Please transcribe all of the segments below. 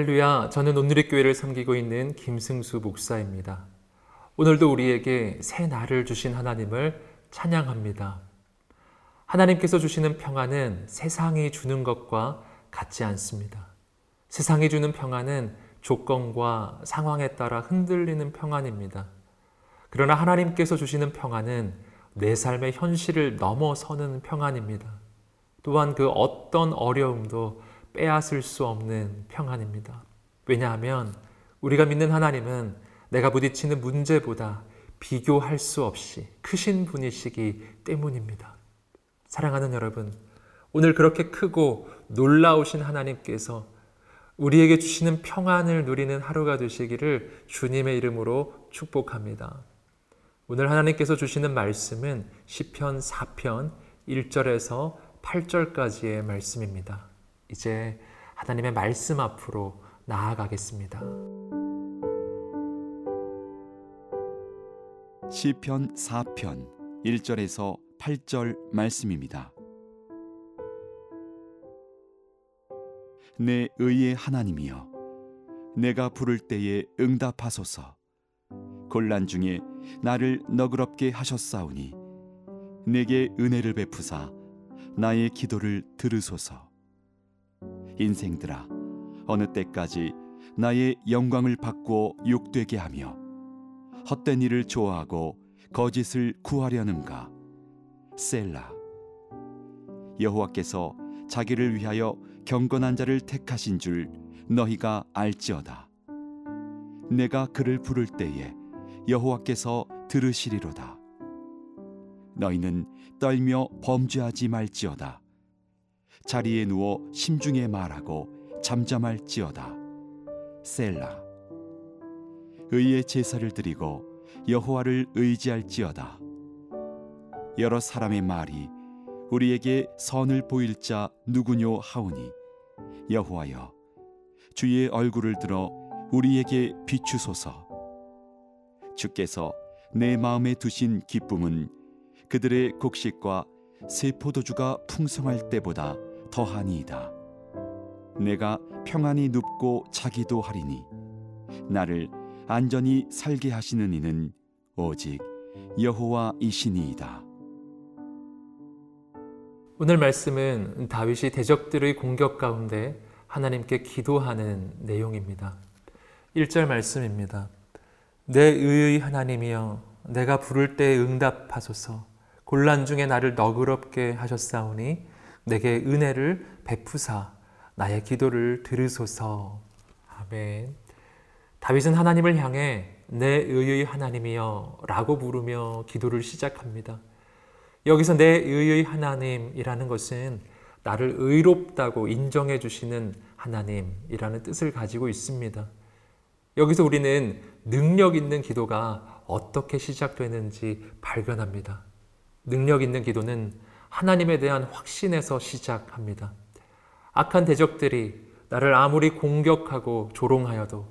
할렐루야. 저는 온누리 교회를 섬기고 있는 김승수 목사입니다. 오늘도 우리에게 새 날을 주신 하나님을 찬양합니다. 하나님께서 주시는 평안은 세상이 주는 것과 같지 않습니다. 세상이 주는 평안은 조건과 상황에 따라 흔들리는 평안입니다. 그러나 하나님께서 주시는 평안은 내 삶의 현실을 넘어서는 평안입니다. 또한 그 어떤 어려움도 빼앗을 수 없는 평안입니다. 왜냐하면 우리가 믿는 하나님은 내가 부딪히는 문제보다 비교할 수 없이 크신 분이시기 때문입니다. 사랑하는 여러분, 오늘 그렇게 크고 놀라우신 하나님께서 우리에게 주시는 평안을 누리는 하루가 되시기를 주님의 이름으로 축복합니다. 오늘 하나님께서 주시는 말씀은 시편 4편 1절에서 8절까지의 말씀입니다. 이제 하나님의 말씀 앞으로 나아가겠습니다. 시편 4편 1절에서 8절 말씀입니다. 내 의의 하나님이여 내가 부를 때에 응답하소서 곤란 중에 나를 너그럽게 하셨사오니 내게 은혜를 베푸사 나의 기도를 들으소서 인생들아 어느 때까지 나의 영광을 바꾸어 욕되게 하며 헛된 일을 좋아하고 거짓을 구하려는가? 셀라 여호와께서 자기를 위하여 경건한 자를 택하신 줄 너희가 알지어다. 내가 그를 부를 때에 여호와께서 들으시리로다. 너희는 떨며 범죄하지 말지어다 자리에 누워 심중에 말하고 잠잠할지어다. 셀라. 의의 제사를 드리고 여호와를 의지할지어다. 여러 사람의 말이 우리에게 선을 보일 자 누구뇨 하오니 여호와여 주의 얼굴을 들어 우리에게 비추소서. 주께서 내 마음에 두신 기쁨은 그들의 곡식과 새 포도주가 풍성할 때보다 더하니이다. 내가 평안히 눕고 자기도 하리니 나를 안전히 살게 하시는 이는 오직 여호와이시니이다. 오늘 말씀은 다윗이 대적들의 공격 가운데 하나님께 기도하는 내용입니다. 1절 말씀입니다. 내 의의 하나님이여 내가 부를 때 응답하소서 곤란 중에 나를 너그럽게 하셨사오니 내게 은혜를 베푸사 나의 기도를 들으소서. 아멘. 다윗은 하나님을 향해 내 의의 하나님이여 라고 부르며 기도를 시작합니다. 여기서 내 의의 하나님이라는 것은 나를 의롭다고 인정해 주시는 하나님이라는 뜻을 가지고 있습니다. 여기서 우리는 능력 있는 기도가 어떻게 시작되는지 발견합니다. 능력 있는 기도는 하나님에 대한 확신에서 시작합니다. 악한 대적들이 나를 아무리 공격하고 조롱하여도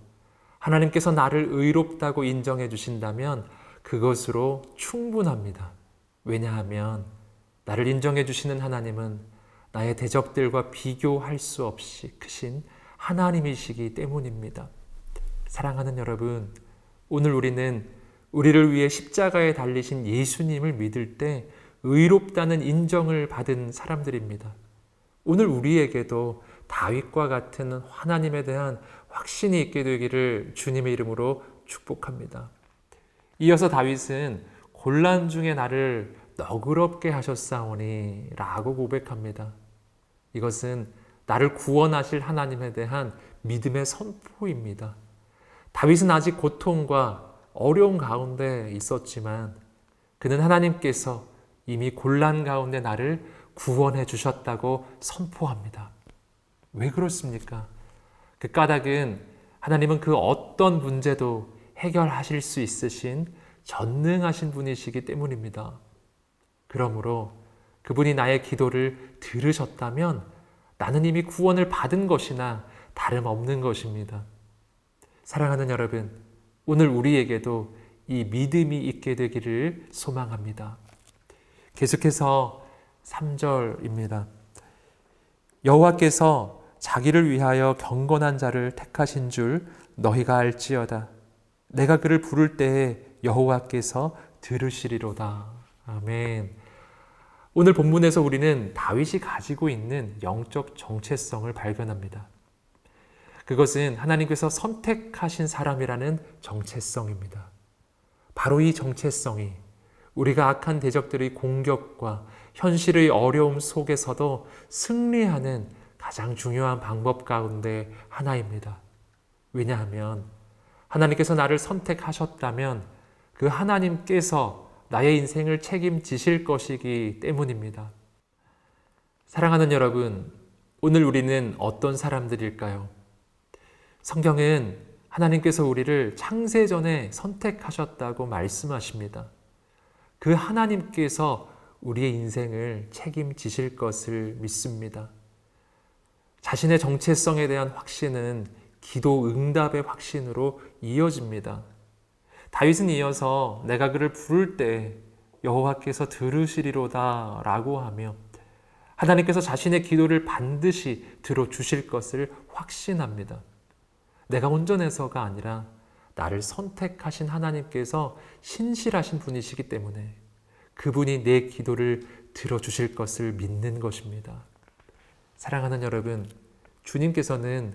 하나님께서 나를 의롭다고 인정해 주신다면 그것으로 충분합니다. 왜냐하면 나를 인정해 주시는 하나님은 나의 대적들과 비교할 수 없이 크신 하나님이시기 때문입니다. 사랑하는 여러분, 오늘 우리는 우리를 위해 십자가에 달리신 예수님을 믿을 때 의롭다는 인정을 받은 사람들입니다. 오늘 우리에게도 다윗과 같은 하나님에 대한 확신이 있게 되기를 주님의 이름으로 축복합니다. 이어서 다윗은 곤란 중에 나를 너그럽게 하셨사오니 라고 고백합니다. 이것은 나를 구원하실 하나님에 대한 믿음의 선포입니다. 다윗은 아직 고통과 어려운 가운데 있었지만 그는 하나님께서 이미 곤란 가운데 나를 구원해 주셨다고 선포합니다. 왜 그렇습니까? 그 까닭은 하나님은 그 어떤 문제도 해결하실 수 있으신 전능하신 분이시기 때문입니다. 그러므로 그분이 나의 기도를 들으셨다면 나는 이미 구원을 받은 것이나 다름없는 것입니다. 사랑하는 여러분, 오늘 우리에게도 이 믿음이 있게 되기를 소망합니다. 계속해서 3절입니다. 여호와께서 자기를 위하여 경건한 자를 택하신 줄 너희가 알지어다. 내가 그를 부를 때에 여호와께서 들으시리로다. 아멘. 오늘 본문에서 우리는 다윗이 가지고 있는 영적 정체성을 발견합니다. 그것은 하나님께서 선택하신 사람이라는 정체성입니다. 바로 이 정체성이 우리가 악한 대적들의 공격과 현실의 어려움 속에서도 승리하는 가장 중요한 방법 가운데 하나입니다. 왜냐하면 하나님께서 나를 선택하셨다면 그 하나님께서 나의 인생을 책임지실 것이기 때문입니다. 사랑하는 여러분, 오늘 우리는 어떤 사람들일까요? 성경은 하나님께서 우리를 창세 전에 선택하셨다고 말씀하십니다. 그 하나님께서 우리의 인생을 책임지실 것을 믿습니다. 자신의 정체성에 대한 확신은 기도 응답의 확신으로 이어집니다. 다윗은 이어서 내가 그를 부를 때 여호와께서 들으시리로다 라고 하며 하나님께서 자신의 기도를 반드시 들어 주실 것을 확신합니다. 내가 온전해서가 아니라 나를 선택하신 하나님께서 신실하신 분이시기 때문에 그분이 내 기도를 들어주실 것을 믿는 것입니다. 사랑하는 여러분, 주님께서는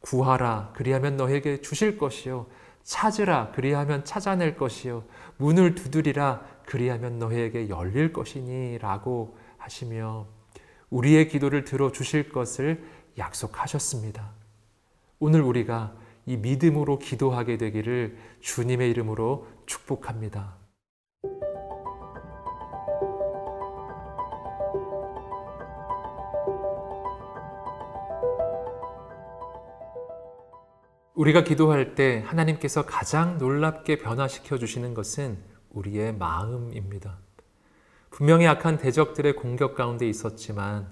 구하라, 그리하면 너에게 주실 것이요. 찾으라, 그리하면 찾아낼 것이요. 문을 두드리라, 그리하면 너에게 열릴 것이니 라고 하시며 우리의 기도를 들어 주실 것을 약속하셨습니다. 오늘 우리가 이 믿음으로 기도하게 되기를 주님의 이름으로 축복합니다. 우리가 기도할 때 하나님께서 가장 놀랍게 변화시켜 주시는 것은 우리의 마음입니다. 분명히 악한 대적들의 공격 가운데 있었지만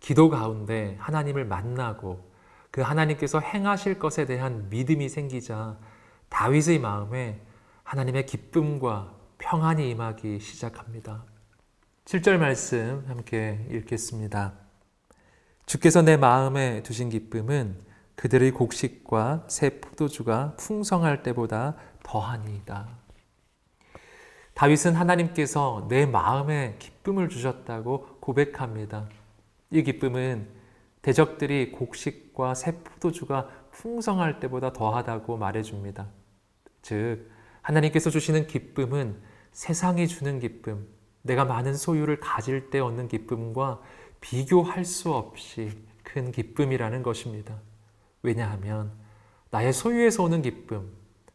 기도 가운데 하나님을 만나고 그 하나님께서 행하실 것에 대한 믿음이 생기자 다윗의 마음에 하나님의 기쁨과 평안이 임하기 시작합니다. 7절 말씀 함께 읽겠습니다. 주께서 내 마음에 두신 기쁨은 그들의 곡식과 새 포도주가 풍성할 때보다 더하니이다. 다윗은 하나님께서 내 마음에 기쁨을 주셨다고 고백합니다. 이 기쁨은 대적들이 곡식과 새 포도주가 풍성할 때보다 더하다고 말해줍니다. 즉, 하나님께서 주시는 기쁨은 세상이 주는 기쁨, 내가 많은 소유를 가질 때 얻는 기쁨과 비교할 수 없이 큰 기쁨이라는 것입니다. 왜냐하면 나의 소유에서 오는 기쁨,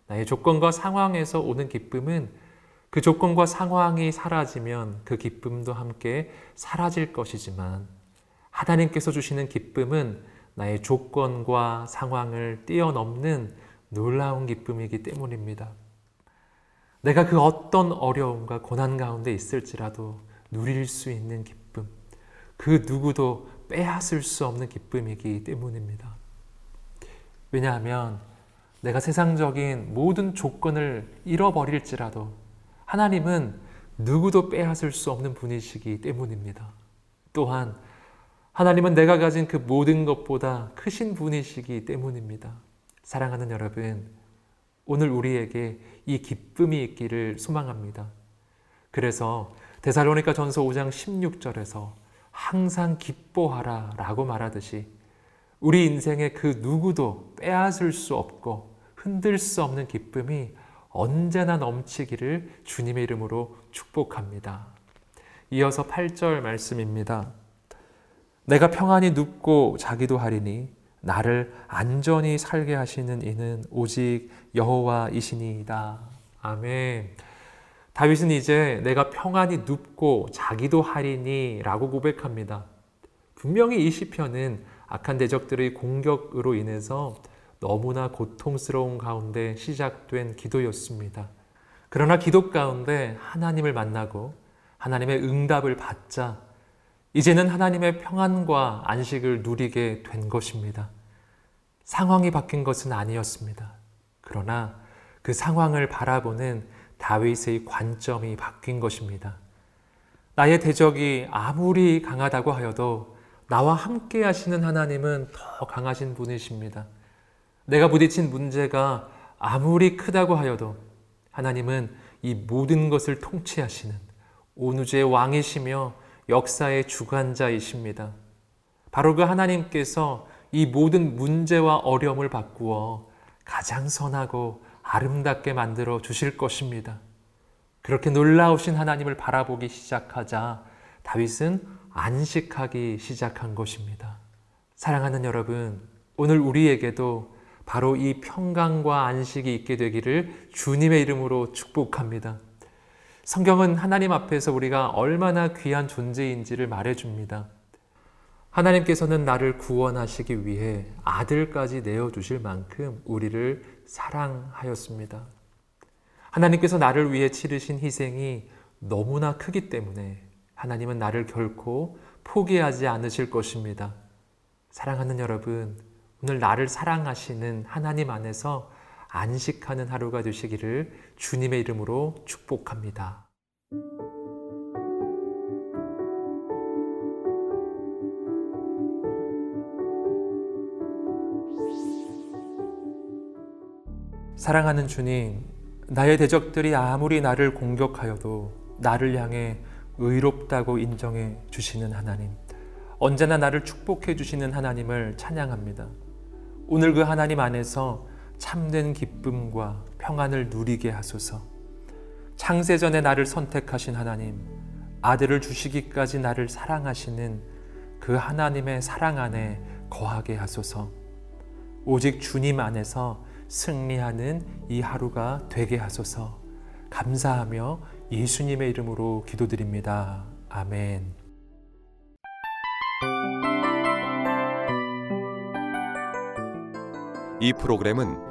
나의 조건과 상황에서 오는 기쁨은 그 조건과 상황이 사라지면 그 기쁨도 함께 사라질 것이지만 하나님께서 주시는 기쁨은 나의 조건과 상황을 뛰어넘는 놀라운 기쁨이기 때문입니다. 내가 그 어떤 어려움과 고난 가운데 있을지라도 누릴 수 있는 기쁨, 그 누구도 빼앗을 수 없는 기쁨이기 때문입니다. 왜냐하면 내가 세상적인 모든 조건을 잃어버릴지라도 하나님은 누구도 빼앗을 수 없는 분이시기 때문입니다. 또한 하나님은 내가 가진 그 모든 것보다 크신 분이시기 때문입니다. 사랑하는 여러분, 오늘 우리에게 이 기쁨이 있기를 소망합니다. 그래서 데살로니가 전서 5장 16절에서 항상 기뻐하라 라고 말하듯이 우리 인생의 그 누구도 빼앗을 수 없고 흔들 수 없는 기쁨이 언제나 넘치기를 주님의 이름으로 축복합니다. 이어서 8절 말씀입니다. 내가 평안히 눕고 자기도 하리니 나를 안전히 살게 하시는 이는 오직 여호와이시니이다. 아멘. 다윗은 이제 내가 평안히 눕고 자기도 하리니라고 고백합니다. 분명히 이 시편은 악한 대적들의 공격으로 인해서 너무나 고통스러운 가운데 시작된 기도였습니다. 그러나 기도 가운데 하나님을 만나고 하나님의 응답을 받자 이제는 하나님의 평안과 안식을 누리게 된 것입니다. 상황이 바뀐 것은 아니었습니다. 그러나 그 상황을 바라보는 다윗의 관점이 바뀐 것입니다. 나의 대적이 아무리 강하다고 하여도 나와 함께 하시는 하나님은 더 강하신 분이십니다. 내가 부딪힌 문제가 아무리 크다고 하여도 하나님은 이 모든 것을 통치하시는 온 우주의 왕이시며 역사의 주관자이십니다. 바로 그 하나님께서 이 모든 문제와 어려움을 바꾸어 가장 선하고 아름답게 만들어 주실 것입니다. 그렇게 놀라우신 하나님을 바라보기 시작하자 다윗은 안식하기 시작한 것입니다. 사랑하는 여러분, 오늘 우리에게도 바로 이 평강과 안식이 있게 되기를 주님의 이름으로 축복합니다. 성경은 하나님 앞에서 우리가 얼마나 귀한 존재인지를 말해줍니다. 하나님께서는 나를 구원하시기 위해 아들까지 내어주실 만큼 우리를 사랑하였습니다. 하나님께서 나를 위해 치르신 희생이 너무나 크기 때문에 하나님은 나를 결코 포기하지 않으실 것입니다. 사랑하는 여러분, 오늘 나를 사랑하시는 하나님 안에서 안식하는 하루가 되시기를 주님의 이름으로 축복합니다. 사랑하는 주님, 나의 대적들이 아무리 나를 공격하여도 나를 향해 의롭다고 인정해 주시는 하나님, 언제나 나를 축복해 주시는 하나님을 찬양합니다. 오늘 그 하나님 안에서 참된 기쁨과 평안을 누리게 하소서. 창세 전에 나를 선택하신 하나님, 아들을 주시기까지 나를 사랑하시는 그 하나님의 사랑 안에 거하게 하소서. 오직 주님 안에서 승리하는 이 하루가 되게 하소서 감사하며 예수님의 이름으로 기도드립니다. 아멘. 이 프로그램은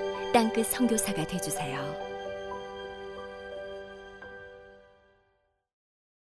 땅끝 성교사가 되주세요